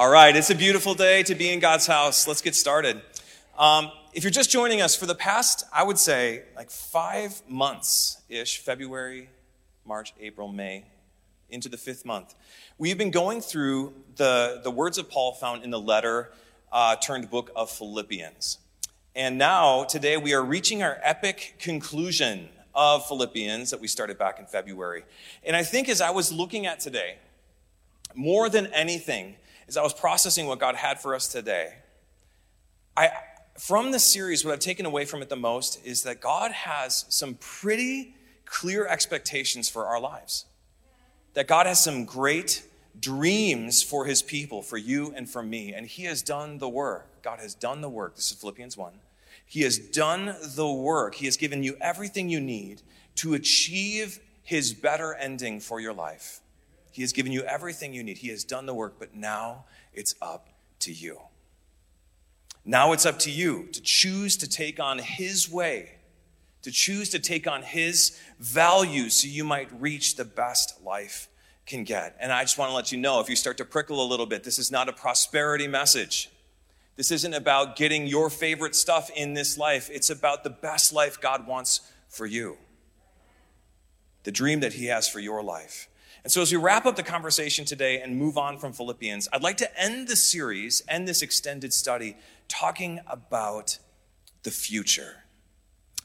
All right, it's a beautiful day to be in God's house. Let's get started. Um, if you're just joining us for the past, I would say, like five months ish February, March, April, May, into the fifth month we've been going through the, the words of Paul found in the letter uh, turned book of Philippians. And now, today, we are reaching our epic conclusion of Philippians that we started back in February. And I think as I was looking at today, more than anything, as I was processing what God had for us today, I, from this series, what I've taken away from it the most is that God has some pretty clear expectations for our lives. That God has some great dreams for his people, for you and for me, and he has done the work. God has done the work. This is Philippians 1. He has done the work. He has given you everything you need to achieve his better ending for your life. He has given you everything you need. He has done the work, but now it's up to you. Now it's up to you to choose to take on His way, to choose to take on His values so you might reach the best life can get. And I just want to let you know if you start to prickle a little bit, this is not a prosperity message. This isn't about getting your favorite stuff in this life, it's about the best life God wants for you, the dream that He has for your life. And so, as we wrap up the conversation today and move on from Philippians, I'd like to end the series, end this extended study, talking about the future.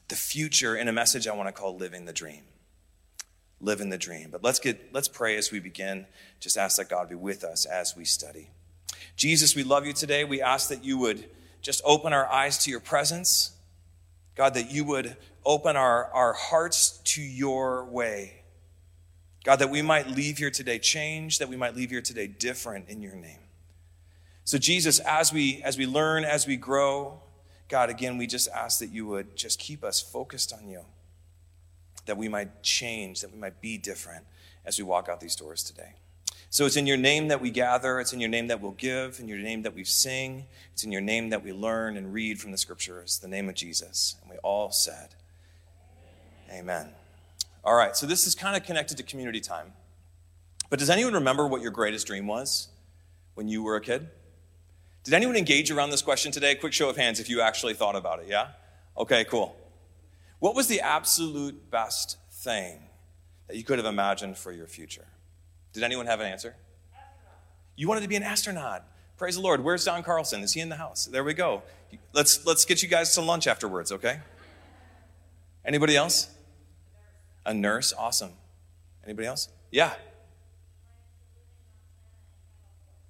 The future in a message I want to call Living the Dream. Living the Dream. But let's get let's pray as we begin. Just ask that God be with us as we study. Jesus, we love you today. We ask that you would just open our eyes to your presence. God, that you would open our, our hearts to your way. God, that we might leave here today changed, that we might leave here today different in your name. So, Jesus, as we as we learn, as we grow, God, again, we just ask that you would just keep us focused on you, that we might change, that we might be different as we walk out these doors today. So it's in your name that we gather, it's in your name that we'll give, in your name that we sing, it's in your name that we learn and read from the scriptures, the name of Jesus. And we all said, Amen. All right, so this is kind of connected to community time. But does anyone remember what your greatest dream was when you were a kid? Did anyone engage around this question today? Quick show of hands if you actually thought about it, yeah? Okay, cool. What was the absolute best thing that you could have imagined for your future? Did anyone have an answer? You wanted to be an astronaut. Praise the Lord. Where's Don Carlson? Is he in the house? There we go. Let's let's get you guys to lunch afterwards, okay? Anybody else? A nurse, awesome. Anybody else? Yeah.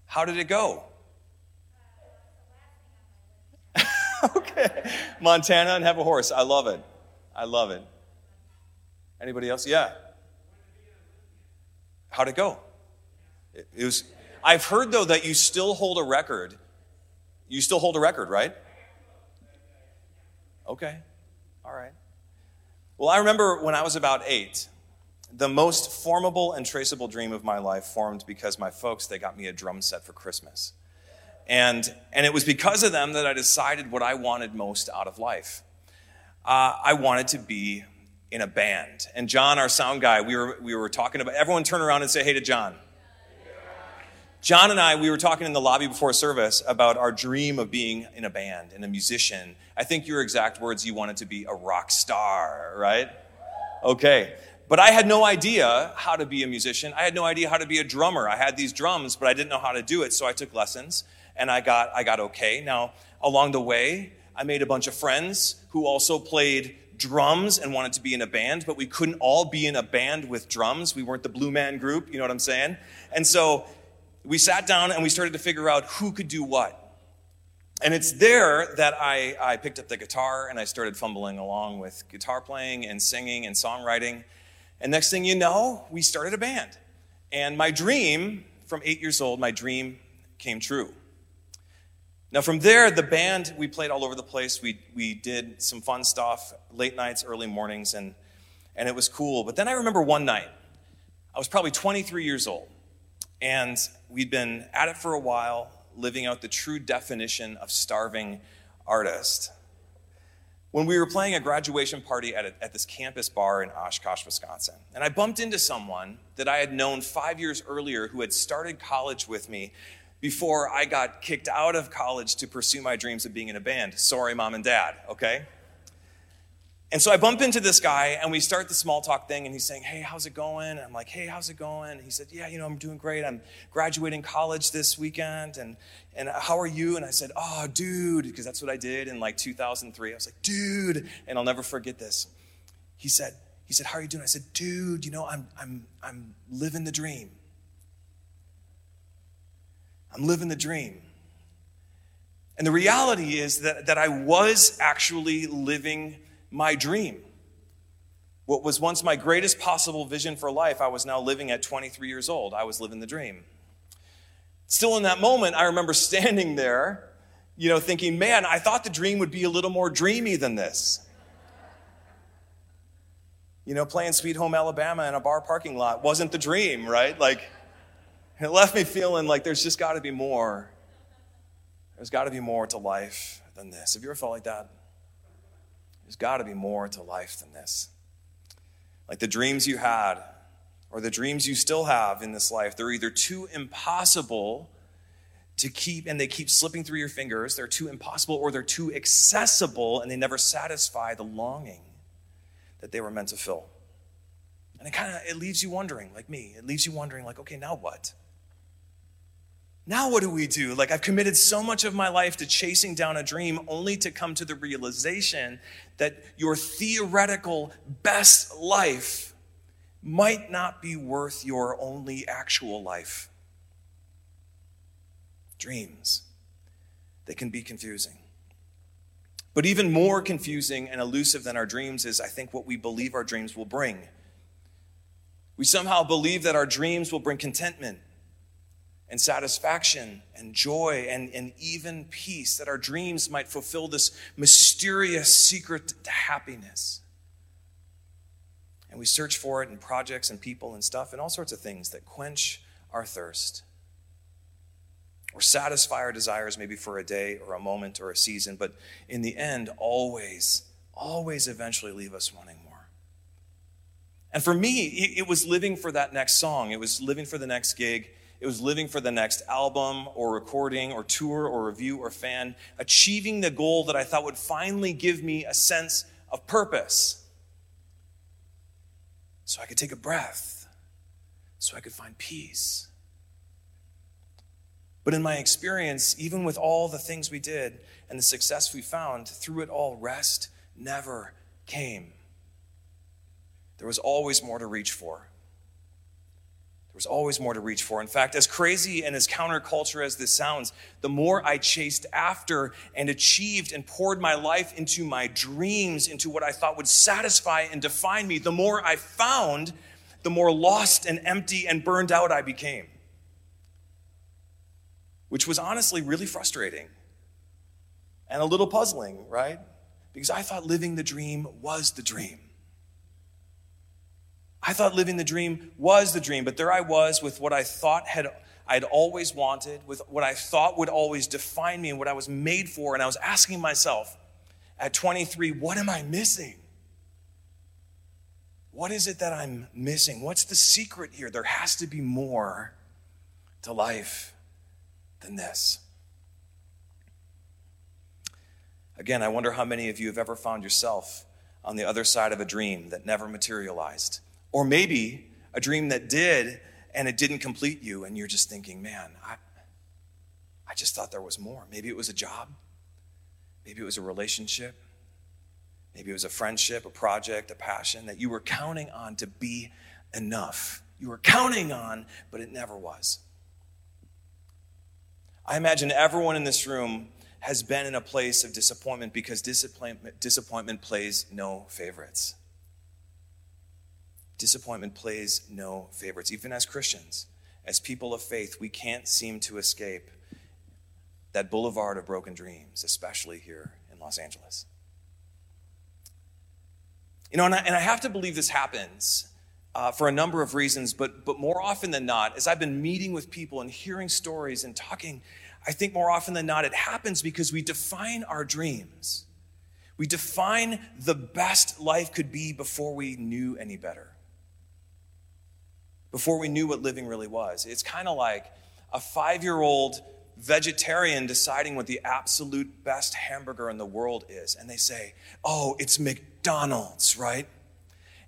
How did it go? okay. Montana and have a horse. I love it. I love it. Anybody else? Yeah. How'd it go? It, it was. I've heard though that you still hold a record. You still hold a record, right? Okay. All right. Well, I remember when I was about eight, the most formable and traceable dream of my life formed because my folks, they got me a drum set for Christmas. And, and it was because of them that I decided what I wanted most out of life. Uh, I wanted to be in a band. And John, our sound guy, we were, we were talking about, everyone turn around and say hey to John. John and I, we were talking in the lobby before service about our dream of being in a band and a musician. I think your exact words, you wanted to be a rock star, right? Okay. But I had no idea how to be a musician. I had no idea how to be a drummer. I had these drums, but I didn't know how to do it. So I took lessons and I got, I got okay. Now, along the way, I made a bunch of friends who also played drums and wanted to be in a band, but we couldn't all be in a band with drums. We weren't the Blue Man group, you know what I'm saying? And so we sat down and we started to figure out who could do what. And it's there that I, I picked up the guitar and I started fumbling along with guitar playing and singing and songwriting. And next thing you know, we started a band. And my dream, from eight years old, my dream came true. Now, from there, the band, we played all over the place. We, we did some fun stuff, late nights, early mornings, and, and it was cool. But then I remember one night, I was probably 23 years old. And we'd been at it for a while, living out the true definition of starving artist. When we were playing a graduation party at, a, at this campus bar in Oshkosh, Wisconsin, and I bumped into someone that I had known five years earlier who had started college with me before I got kicked out of college to pursue my dreams of being in a band. Sorry, mom and dad, okay? And so I bump into this guy and we start the small talk thing and he's saying, Hey, how's it going? And I'm like, Hey, how's it going? And he said, Yeah, you know, I'm doing great. I'm graduating college this weekend. And, and uh, how are you? And I said, Oh, dude, because that's what I did in like 2003. I was like, Dude. And I'll never forget this. He said, he said, How are you doing? I said, Dude, you know, I'm, I'm, I'm living the dream. I'm living the dream. And the reality is that, that I was actually living my dream. What was once my greatest possible vision for life, I was now living at 23 years old. I was living the dream. Still in that moment, I remember standing there, you know, thinking, man, I thought the dream would be a little more dreamy than this. You know, playing Sweet Home Alabama in a bar parking lot wasn't the dream, right? Like, it left me feeling like there's just got to be more. There's got to be more to life than this. Have you ever felt like that? There's got to be more to life than this. Like the dreams you had, or the dreams you still have in this life, they're either too impossible to keep and they keep slipping through your fingers, they're too impossible, or they're too accessible and they never satisfy the longing that they were meant to fill. And it kind of it leaves you wondering, like me, it leaves you wondering, like, okay, now what? Now, what do we do? Like, I've committed so much of my life to chasing down a dream only to come to the realization that your theoretical best life might not be worth your only actual life. Dreams, they can be confusing. But even more confusing and elusive than our dreams is, I think, what we believe our dreams will bring. We somehow believe that our dreams will bring contentment and satisfaction and joy and, and even peace, that our dreams might fulfill this mysterious secret to happiness. And we search for it in projects and people and stuff and all sorts of things that quench our thirst or satisfy our desires maybe for a day or a moment or a season, but in the end, always, always eventually leave us wanting more. And for me, it was living for that next song, it was living for the next gig it was living for the next album or recording or tour or review or fan, achieving the goal that I thought would finally give me a sense of purpose. So I could take a breath, so I could find peace. But in my experience, even with all the things we did and the success we found, through it all, rest never came. There was always more to reach for. There was always more to reach for. In fact, as crazy and as counterculture as this sounds, the more I chased after and achieved and poured my life into my dreams, into what I thought would satisfy and define me, the more I found, the more lost and empty and burned out I became. Which was honestly really frustrating and a little puzzling, right? Because I thought living the dream was the dream. I thought living the dream was the dream, but there I was with what I thought had I'd always wanted, with what I thought would always define me and what I was made for. And I was asking myself at 23, what am I missing? What is it that I'm missing? What's the secret here? There has to be more to life than this. Again, I wonder how many of you have ever found yourself on the other side of a dream that never materialized. Or maybe a dream that did and it didn't complete you, and you're just thinking, man, I, I just thought there was more. Maybe it was a job, maybe it was a relationship, maybe it was a friendship, a project, a passion that you were counting on to be enough. You were counting on, but it never was. I imagine everyone in this room has been in a place of disappointment because disappointment, disappointment plays no favorites. Disappointment plays no favorites. Even as Christians, as people of faith, we can't seem to escape that boulevard of broken dreams, especially here in Los Angeles. You know, and I, and I have to believe this happens uh, for a number of reasons, but, but more often than not, as I've been meeting with people and hearing stories and talking, I think more often than not, it happens because we define our dreams. We define the best life could be before we knew any better before we knew what living really was. It's kind of like a five year old vegetarian deciding what the absolute best hamburger in the world is. And they say, oh, it's McDonald's, right?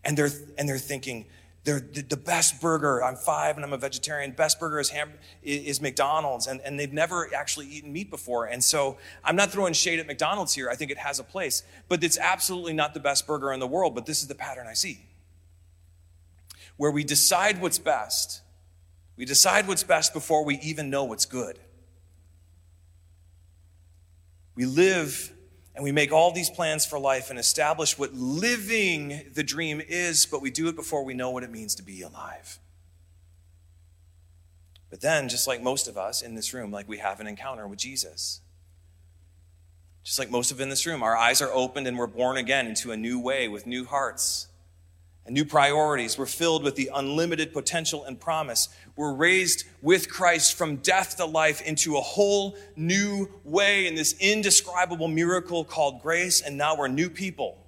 And they're, and they're thinking, they're the, the best burger. I'm five and I'm a vegetarian. Best burger is, ham, is McDonald's. And, and they've never actually eaten meat before. And so I'm not throwing shade at McDonald's here. I think it has a place. But it's absolutely not the best burger in the world. But this is the pattern I see. Where we decide what's best. We decide what's best before we even know what's good. We live and we make all these plans for life and establish what living the dream is, but we do it before we know what it means to be alive. But then, just like most of us in this room, like we have an encounter with Jesus. Just like most of in this room, our eyes are opened and we're born again into a new way with new hearts and new priorities. We're filled with the unlimited potential and promise. We're raised with Christ from death to life into a whole new way in this indescribable miracle called grace. And now we're new people.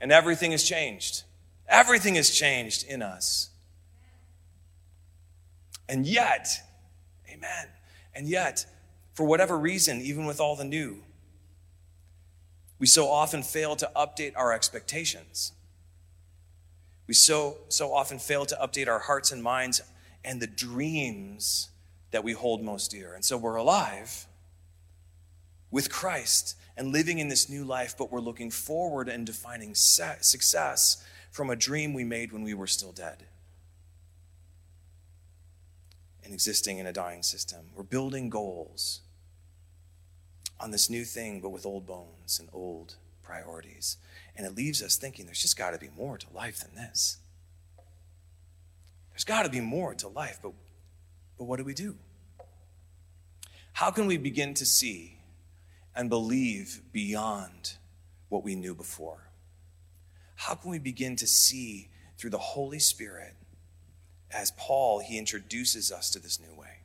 And everything has changed. Everything has changed in us. And yet, amen. And yet, for whatever reason, even with all the new, we so often fail to update our expectations. We so, so often fail to update our hearts and minds and the dreams that we hold most dear. And so we're alive with Christ and living in this new life, but we're looking forward and defining success from a dream we made when we were still dead and existing in a dying system. We're building goals on this new thing, but with old bones and old priorities. And it leaves us thinking there's just got to be more to life than this. There's got to be more to life, but, but what do we do? How can we begin to see and believe beyond what we knew before? How can we begin to see through the Holy Spirit as Paul he introduces us to this new way?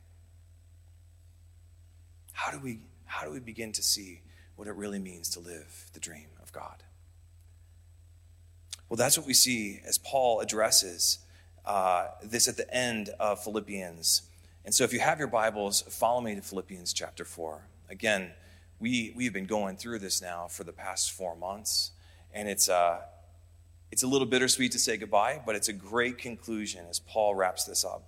How do we how do we begin to see what it really means to live the dream of God? Well, that's what we see as Paul addresses uh, this at the end of Philippians. And so if you have your Bibles, follow me to Philippians chapter 4. Again, we, we've been going through this now for the past four months, and it's, uh, it's a little bittersweet to say goodbye, but it's a great conclusion as Paul wraps this up.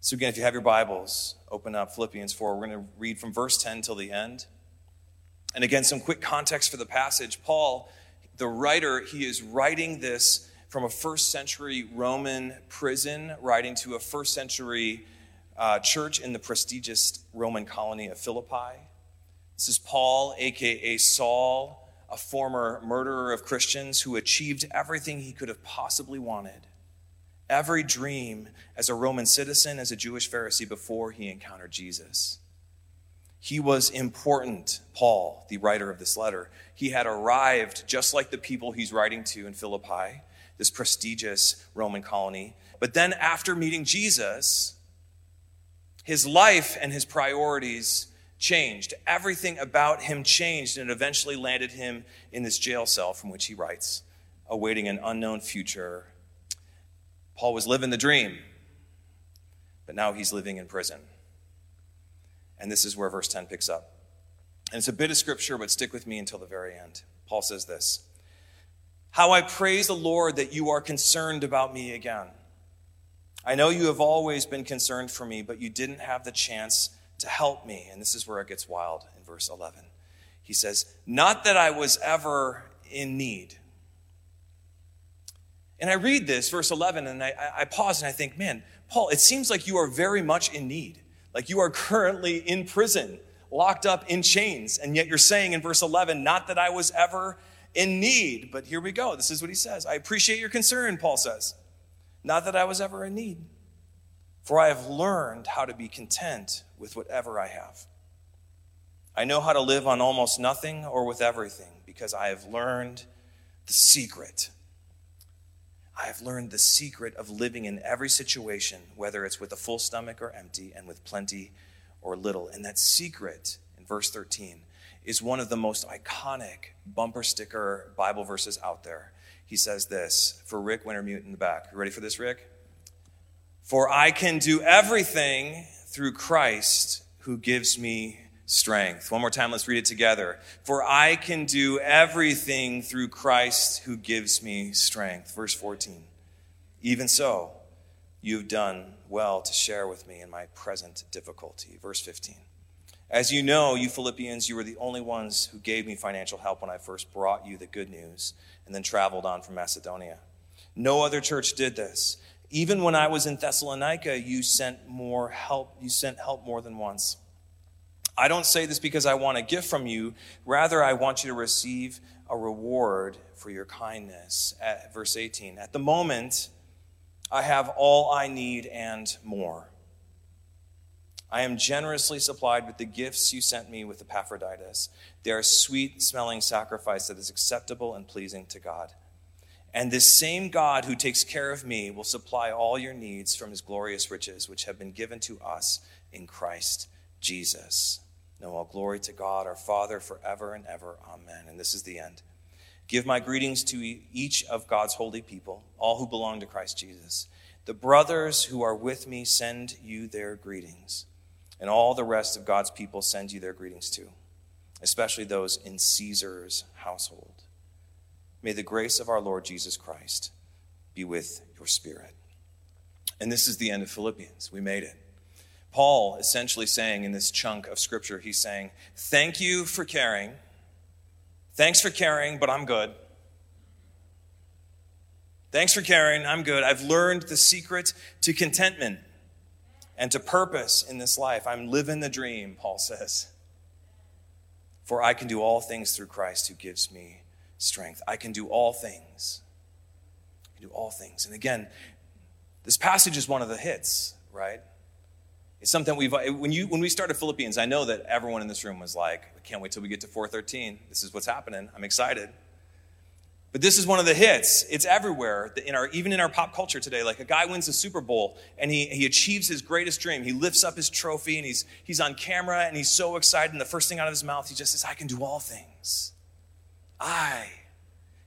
So, again, if you have your Bibles, open up Philippians 4. We're going to read from verse 10 till the end. And again, some quick context for the passage. Paul the writer, he is writing this from a first century Roman prison, writing to a first century uh, church in the prestigious Roman colony of Philippi. This is Paul, aka Saul, a former murderer of Christians who achieved everything he could have possibly wanted. Every dream as a Roman citizen, as a Jewish Pharisee before he encountered Jesus. He was important, Paul, the writer of this letter. He had arrived just like the people he's writing to in Philippi, this prestigious Roman colony. But then, after meeting Jesus, his life and his priorities changed. Everything about him changed, and it eventually landed him in this jail cell from which he writes, awaiting an unknown future. Paul was living the dream, but now he's living in prison. And this is where verse 10 picks up. And it's a bit of scripture, but stick with me until the very end. Paul says this How I praise the Lord that you are concerned about me again. I know you have always been concerned for me, but you didn't have the chance to help me. And this is where it gets wild in verse 11. He says, Not that I was ever in need. And I read this, verse 11, and I, I pause and I think, man, Paul, it seems like you are very much in need. Like you are currently in prison, locked up in chains. And yet you're saying in verse 11, not that I was ever in need. But here we go. This is what he says. I appreciate your concern, Paul says. Not that I was ever in need. For I have learned how to be content with whatever I have. I know how to live on almost nothing or with everything because I have learned the secret I have learned the secret of living in every situation, whether it's with a full stomach or empty, and with plenty or little. And that secret, in verse 13, is one of the most iconic bumper sticker Bible verses out there. He says this for Rick Wintermute in the back. You ready for this, Rick? For I can do everything through Christ who gives me strength. One more time, let's read it together. For I can do everything through Christ who gives me strength. Verse 14. Even so, you've done well to share with me in my present difficulty. Verse 15. As you know, you Philippians, you were the only ones who gave me financial help when I first brought you the good news and then traveled on from Macedonia. No other church did this. Even when I was in Thessalonica, you sent more help, you sent help more than once. I don't say this because I want a gift from you. Rather, I want you to receive a reward for your kindness. At verse 18. At the moment, I have all I need and more. I am generously supplied with the gifts you sent me with Epaphroditus. They are sweet smelling sacrifice that is acceptable and pleasing to God. And this same God who takes care of me will supply all your needs from his glorious riches, which have been given to us in Christ Jesus. Now, all glory to God, our Father, forever and ever. Amen. And this is the end. Give my greetings to each of God's holy people, all who belong to Christ Jesus. The brothers who are with me send you their greetings, and all the rest of God's people send you their greetings too, especially those in Caesar's household. May the grace of our Lord Jesus Christ be with your spirit. And this is the end of Philippians. We made it. Paul essentially saying in this chunk of scripture, he's saying, Thank you for caring. Thanks for caring, but I'm good. Thanks for caring. I'm good. I've learned the secret to contentment and to purpose in this life. I'm living the dream, Paul says. For I can do all things through Christ who gives me strength. I can do all things. I can do all things. And again, this passage is one of the hits, right? It's something we've uh, when you when we started Philippians, I know that everyone in this room was like, I can't wait till we get to 413. This is what's happening. I'm excited. But this is one of the hits. It's everywhere, in our, even in our pop culture today. Like a guy wins a Super Bowl and he, he achieves his greatest dream. He lifts up his trophy and he's, he's on camera and he's so excited. And the first thing out of his mouth, he just says, I can do all things. I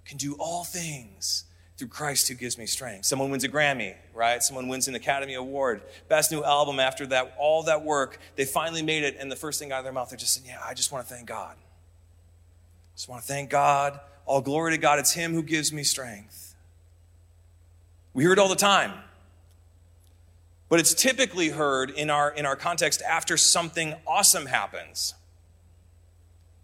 can do all things through Christ who gives me strength. Someone wins a Grammy, right? Someone wins an Academy Award, best new album after that, all that work, they finally made it, and the first thing out of their mouth, they're just saying, Yeah, I just want to thank God. Just want to thank God. All glory to God. It's Him who gives me strength. We hear it all the time. But it's typically heard in our, in our context after something awesome happens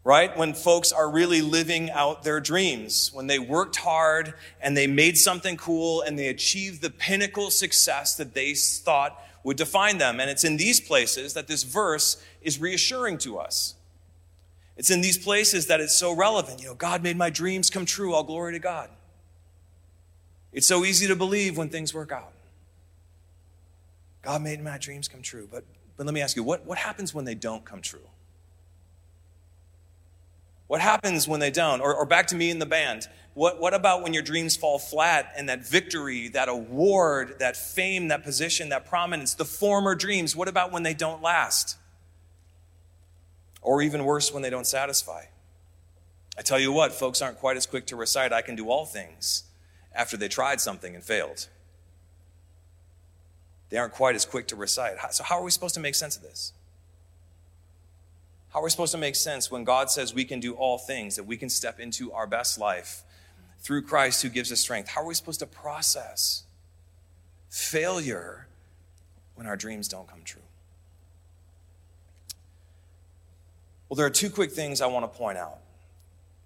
right? When folks are really living out their dreams, when they worked hard and they made something cool and they achieved the pinnacle success that they thought would define them. And it's in these places that this verse is reassuring to us. It's in these places that it's so relevant. You know, God made my dreams come true. All glory to God. It's so easy to believe when things work out. God made my dreams come true. But, but let me ask you, what, what happens when they don't come true? What happens when they don't? Or, or back to me in the band. What, what about when your dreams fall flat and that victory, that award, that fame, that position, that prominence, the former dreams, what about when they don't last? Or even worse, when they don't satisfy? I tell you what, folks aren't quite as quick to recite, I can do all things, after they tried something and failed. They aren't quite as quick to recite. So, how are we supposed to make sense of this? How are we supposed to make sense when God says we can do all things, that we can step into our best life through Christ who gives us strength? How are we supposed to process failure when our dreams don't come true? Well, there are two quick things I want to point out.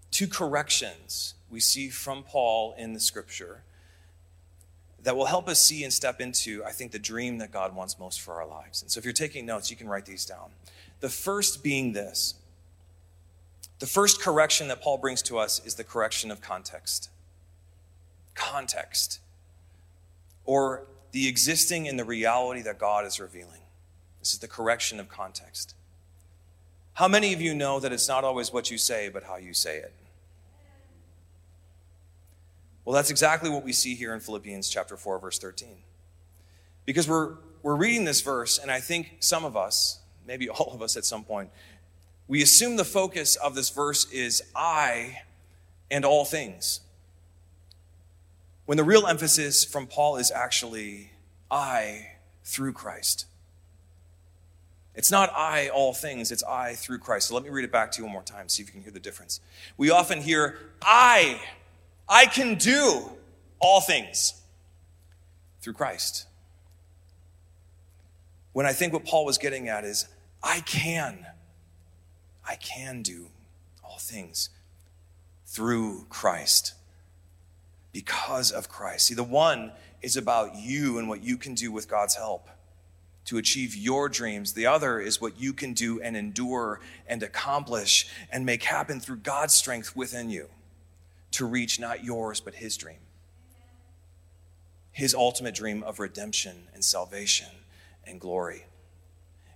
Two corrections we see from Paul in the scripture that will help us see and step into, I think, the dream that God wants most for our lives. And so if you're taking notes, you can write these down. The first being this the first correction that Paul brings to us is the correction of context. Context. Or the existing in the reality that God is revealing. This is the correction of context. How many of you know that it's not always what you say, but how you say it? Well, that's exactly what we see here in Philippians chapter 4, verse 13. Because we're, we're reading this verse, and I think some of us, maybe all of us at some point, we assume the focus of this verse is I and all things. When the real emphasis from Paul is actually I through Christ. It's not I, all things, it's I through Christ. So let me read it back to you one more time, see if you can hear the difference. We often hear, I, I can do all things through Christ. When I think what Paul was getting at is, I can, I can do all things through Christ because of Christ. See, the one is about you and what you can do with God's help to achieve your dreams. The other is what you can do and endure and accomplish and make happen through God's strength within you to reach not yours, but His dream. His ultimate dream of redemption and salvation and glory.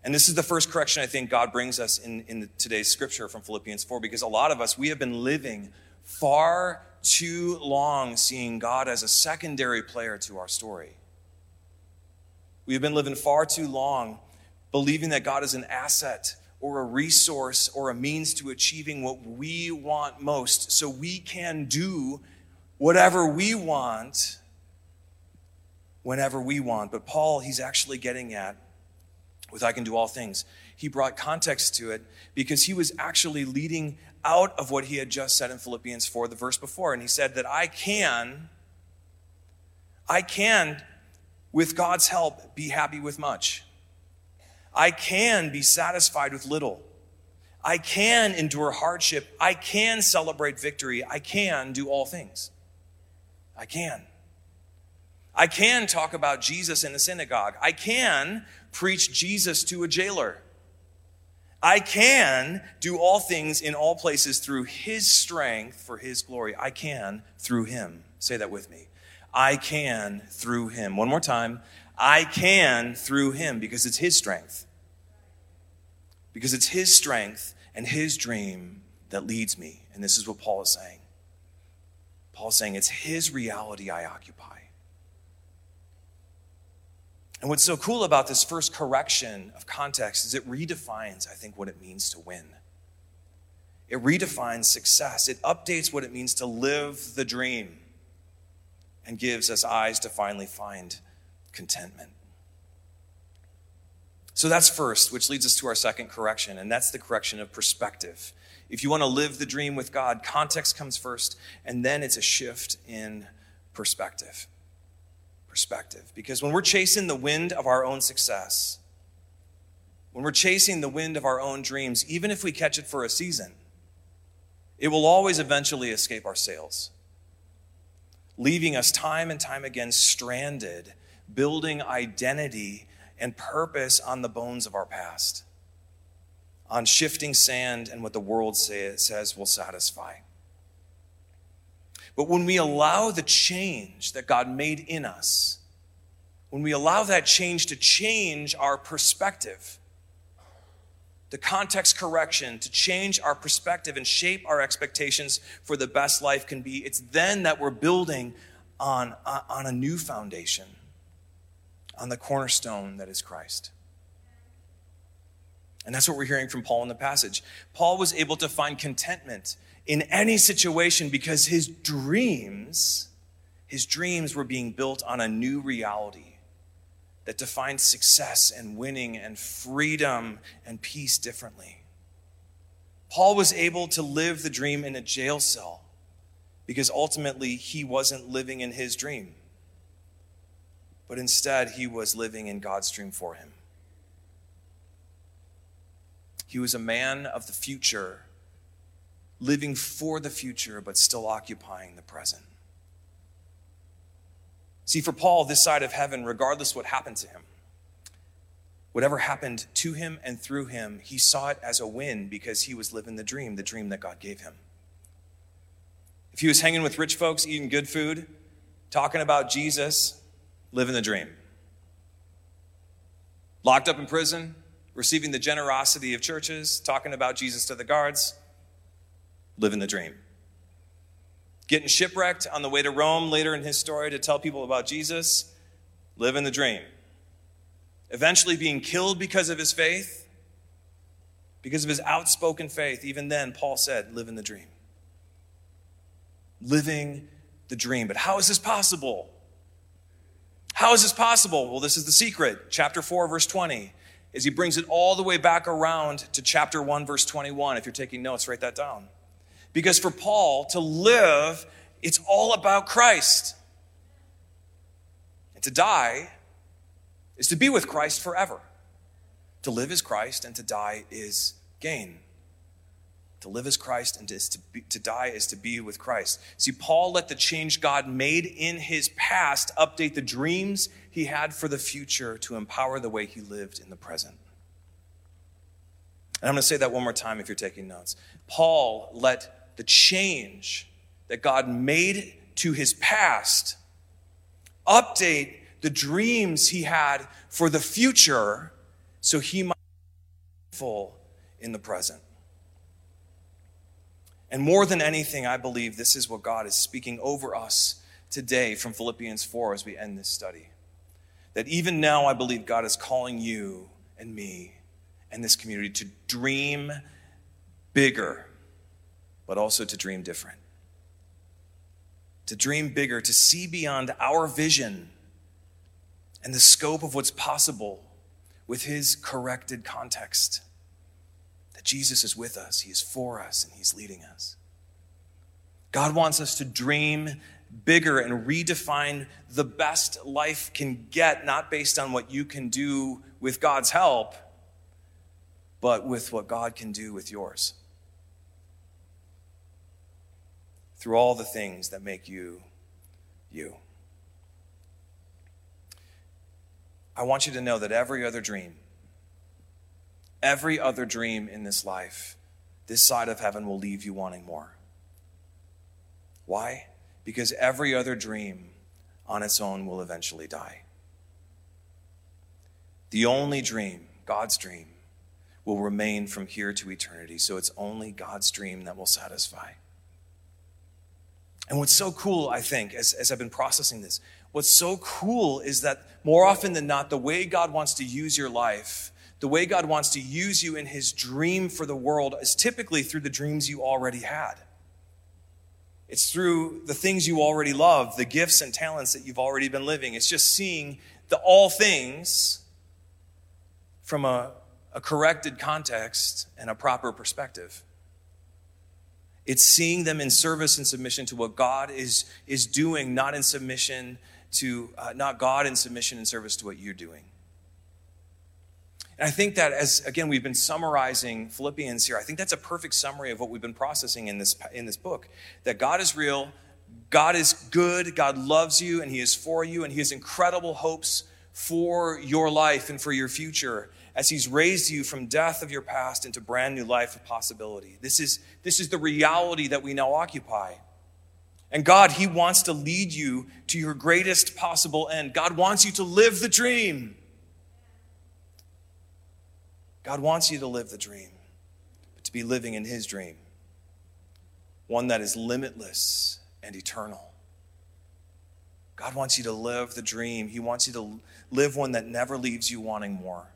And this is the first correction I think God brings us in, in today's scripture from Philippians 4, because a lot of us, we have been living far too long seeing God as a secondary player to our story. We have been living far too long believing that God is an asset or a resource or a means to achieving what we want most so we can do whatever we want whenever we want. But Paul, he's actually getting at with I can do all things. He brought context to it because he was actually leading out of what he had just said in Philippians 4, the verse before. And he said that I can, I can, with God's help, be happy with much. I can be satisfied with little. I can endure hardship. I can celebrate victory. I can do all things. I can. I can talk about Jesus in the synagogue. I can preach Jesus to a jailer. I can do all things in all places through his strength for his glory. I can through him. Say that with me. I can through him. One more time. I can through him because it's his strength. Because it's his strength and his dream that leads me. And this is what Paul is saying. Paul's saying it's his reality I occupy. And what's so cool about this first correction of context is it redefines, I think, what it means to win. It redefines success. It updates what it means to live the dream and gives us eyes to finally find contentment. So that's first, which leads us to our second correction, and that's the correction of perspective. If you want to live the dream with God, context comes first, and then it's a shift in perspective perspective. Because when we're chasing the wind of our own success, when we're chasing the wind of our own dreams, even if we catch it for a season, it will always eventually escape our sails, leaving us time and time again stranded, building identity and purpose on the bones of our past, on shifting sand and what the world say, says will satisfy. But when we allow the change that God made in us, when we allow that change to change our perspective, the context correction to change our perspective and shape our expectations for the best life can be, it's then that we're building on, uh, on a new foundation, on the cornerstone that is Christ. And that's what we're hearing from Paul in the passage. Paul was able to find contentment in any situation because his dreams, his dreams were being built on a new reality that defined success and winning and freedom and peace differently. Paul was able to live the dream in a jail cell because ultimately he wasn't living in his dream, but instead he was living in God's dream for him. He was a man of the future living for the future, but still occupying the present. See, for Paul, this side of heaven, regardless what happened to him, whatever happened to him and through him, he saw it as a win because he was living the dream, the dream that God gave him. If he was hanging with rich folks, eating good food, talking about Jesus, living the dream. Locked up in prison, receiving the generosity of churches, talking about Jesus to the guards, living the dream. Getting shipwrecked on the way to Rome later in his story to tell people about Jesus, living the dream. Eventually being killed because of his faith, because of his outspoken faith. Even then, Paul said, living the dream. Living the dream. But how is this possible? How is this possible? Well, this is the secret. Chapter 4, verse 20, is he brings it all the way back around to chapter 1, verse 21. If you're taking notes, write that down. Because for Paul, to live, it's all about Christ. And to die is to be with Christ forever. To live is Christ, and to die is gain. To live as Christ and to, be, to die is to be with Christ. See, Paul let the change God made in his past update the dreams he had for the future to empower the way he lived in the present. And I'm going to say that one more time if you're taking notes. Paul let the change that God made to his past update the dreams he had for the future so he might be full in the present. And more than anything, I believe this is what God is speaking over us today from Philippians 4 as we end this study. That even now, I believe God is calling you and me and this community to dream bigger, but also to dream different. To dream bigger, to see beyond our vision and the scope of what's possible with His corrected context that Jesus is with us, He is for us, and He's leading us. God wants us to dream bigger and redefine the best life can get, not based on what you can do with God's help, but with what God can do with yours. Through all the things that make you you. I want you to know that every other dream every other dream in this life, this side of heaven will leave you wanting more. Why? Because every other dream on its own will eventually die. The only dream, God's dream, will remain from here to eternity. So it's only God's dream that will satisfy. And what's so cool, I think, as, as I've been processing this, what's so cool is that more often than not, the way God wants to use your life the way God wants to use you in his dream for the world is typically through the dreams you already had. It's through the things you already love, the gifts and talents that you've already been living. It's just seeing the all things from a, a corrected context and a proper perspective. It's seeing them in service and submission to what God is, is doing, not in submission to, uh, not God in submission and service to what you're doing. And I think that as again we've been summarizing Philippians here, I think that's a perfect summary of what we've been processing in this in this book. That God is real, God is good, God loves you and he is for you and he has incredible hopes for your life and for your future as he's raised you from death of your past into brand new life of possibility. This is this is the reality that we now occupy. And God, he wants to lead you to your greatest possible end. God wants you to live the dream. God wants you to live the dream, but to be living in His dream, one that is limitless and eternal. God wants you to live the dream. He wants you to live one that never leaves you wanting more,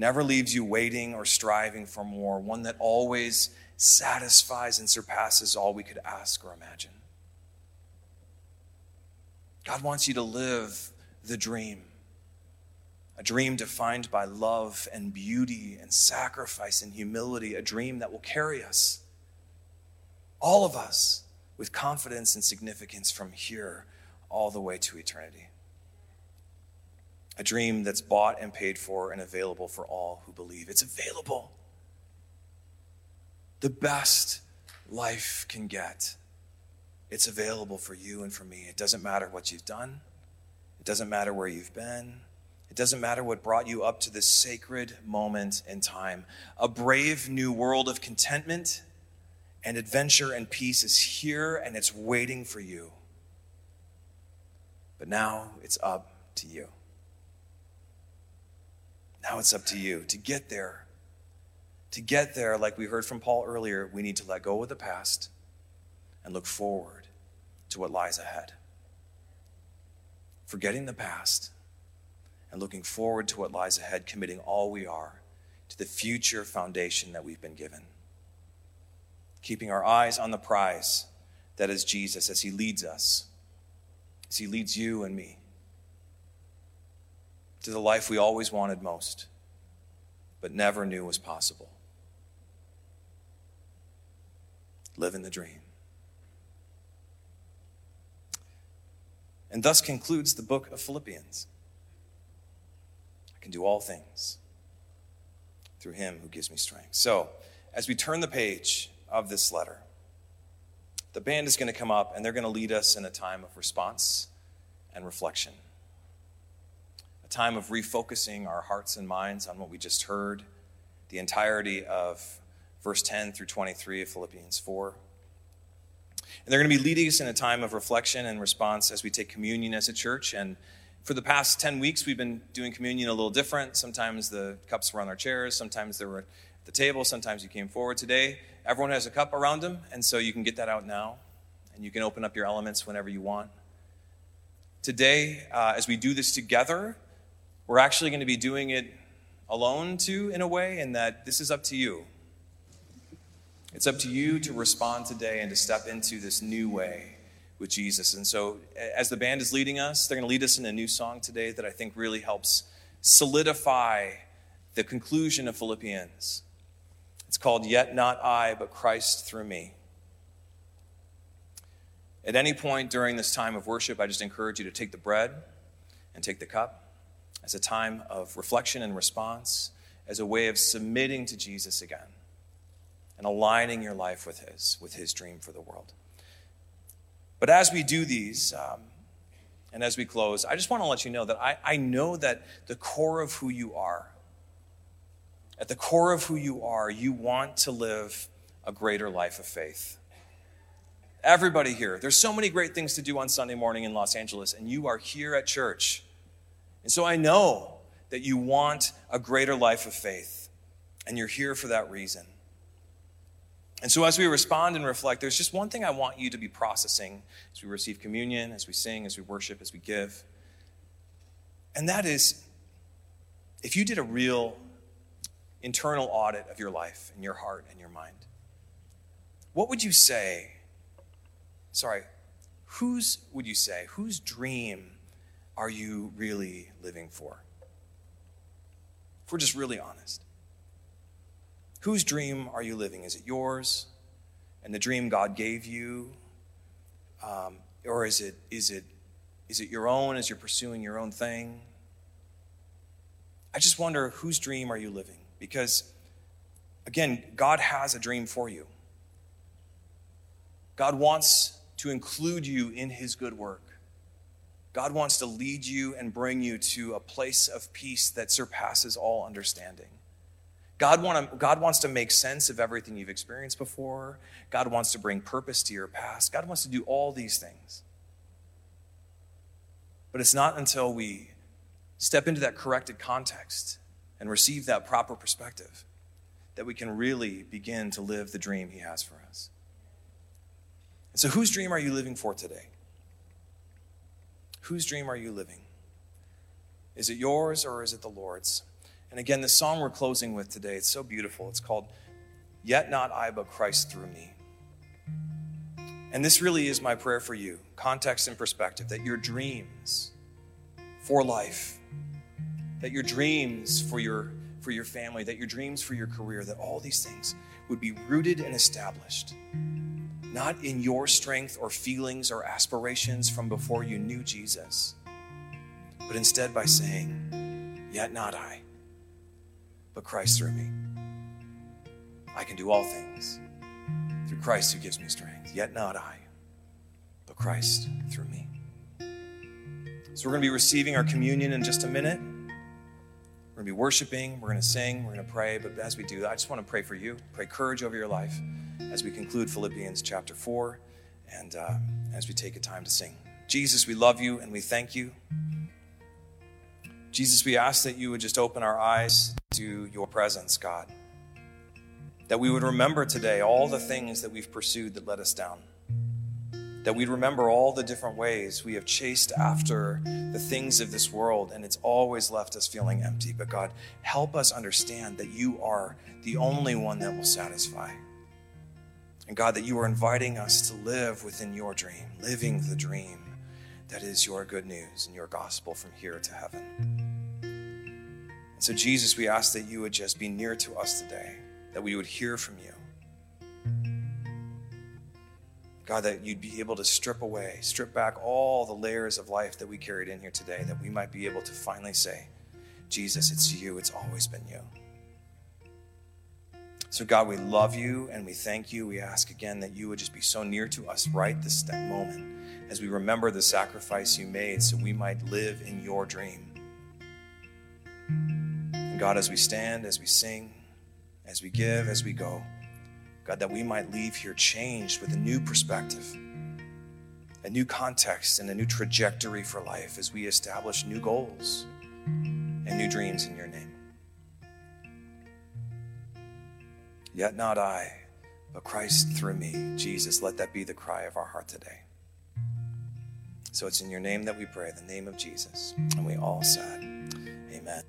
never leaves you waiting or striving for more, one that always satisfies and surpasses all we could ask or imagine. God wants you to live the dream a dream defined by love and beauty and sacrifice and humility, a dream that will carry us, all of us, with confidence and significance from here all the way to eternity. A dream that's bought and paid for and available for all who believe. It's available. The best life can get. It's available for you and for me. It doesn't matter what you've done, it doesn't matter where you've been. It doesn't matter what brought you up to this sacred moment in time. A brave new world of contentment and adventure and peace is here and it's waiting for you. But now it's up to you. Now it's up to you to get there. To get there, like we heard from Paul earlier, we need to let go of the past and look forward to what lies ahead. Forgetting the past and looking forward to what lies ahead, committing all we are to the future foundation that we've been given. Keeping our eyes on the prize that is Jesus as he leads us, as he leads you and me to the life we always wanted most, but never knew was possible. Living the dream. And thus concludes the book of Philippians. I can do all things through him who gives me strength. So, as we turn the page of this letter, the band is going to come up and they're going to lead us in a time of response and reflection. Time of refocusing our hearts and minds on what we just heard, the entirety of verse 10 through 23 of Philippians 4. And they're going to be leading us in a time of reflection and response as we take communion as a church. And for the past 10 weeks, we've been doing communion a little different. Sometimes the cups were on our chairs, sometimes they were at the table, sometimes you came forward. Today, everyone has a cup around them, and so you can get that out now. And you can open up your elements whenever you want. Today, uh, as we do this together, we're actually going to be doing it alone too, in a way, in that this is up to you. It's up to you to respond today and to step into this new way with Jesus. And so, as the band is leading us, they're going to lead us in a new song today that I think really helps solidify the conclusion of Philippians. It's called Yet Not I, but Christ Through Me. At any point during this time of worship, I just encourage you to take the bread and take the cup as a time of reflection and response, as a way of submitting to Jesus again and aligning your life with His, with His dream for the world. But as we do these, um, and as we close, I just want to let you know that I, I know that the core of who you are, at the core of who you are, you want to live a greater life of faith. Everybody here, there's so many great things to do on Sunday morning in Los Angeles, and you are here at church. And so I know that you want a greater life of faith, and you're here for that reason. And so, as we respond and reflect, there's just one thing I want you to be processing as we receive communion, as we sing, as we worship, as we give. And that is if you did a real internal audit of your life and your heart and your mind, what would you say? Sorry, whose would you say, whose dream are you really living for? If we're just really honest. Whose dream are you living? Is it yours and the dream God gave you? Um, or is it, is, it, is it your own as you're pursuing your own thing? I just wonder whose dream are you living? Because, again, God has a dream for you. God wants to include you in his good work. God wants to lead you and bring you to a place of peace that surpasses all understanding. God, want to, God wants to make sense of everything you've experienced before. God wants to bring purpose to your past. God wants to do all these things. But it's not until we step into that corrected context and receive that proper perspective that we can really begin to live the dream He has for us. And so, whose dream are you living for today? Whose dream are you living? Is it yours or is it the Lord's? And again, the song we're closing with today, it's so beautiful. It's called Yet Not I, but Christ Through Me. And this really is my prayer for you context and perspective that your dreams for life, that your dreams for your, for your family, that your dreams for your career, that all these things would be rooted and established, not in your strength or feelings or aspirations from before you knew Jesus, but instead by saying, Yet not I but Christ through me. I can do all things through Christ who gives me strength. Yet not I, but Christ through me. So we're going to be receiving our communion in just a minute. We're going to be worshiping, we're going to sing, we're going to pray. But as we do that, I just want to pray for you, pray courage over your life as we conclude Philippians chapter 4 and uh, as we take a time to sing. Jesus, we love you and we thank you. Jesus, we ask that you would just open our eyes to your presence, God. That we would remember today all the things that we've pursued that let us down. That we'd remember all the different ways we have chased after the things of this world and it's always left us feeling empty. But God, help us understand that you are the only one that will satisfy. And God, that you are inviting us to live within your dream, living the dream that is your good news and your gospel from here to heaven. And so, Jesus, we ask that you would just be near to us today, that we would hear from you. God, that you'd be able to strip away, strip back all the layers of life that we carried in here today, that we might be able to finally say, Jesus, it's you, it's always been you. So, God, we love you and we thank you. We ask again that you would just be so near to us right this moment as we remember the sacrifice you made so we might live in your dream. And God, as we stand, as we sing, as we give, as we go, God, that we might leave here changed with a new perspective, a new context, and a new trajectory for life as we establish new goals and new dreams in your name. Yet not I, but Christ through me. Jesus, let that be the cry of our heart today. So it's in your name that we pray, the name of Jesus. And we all said, Amen.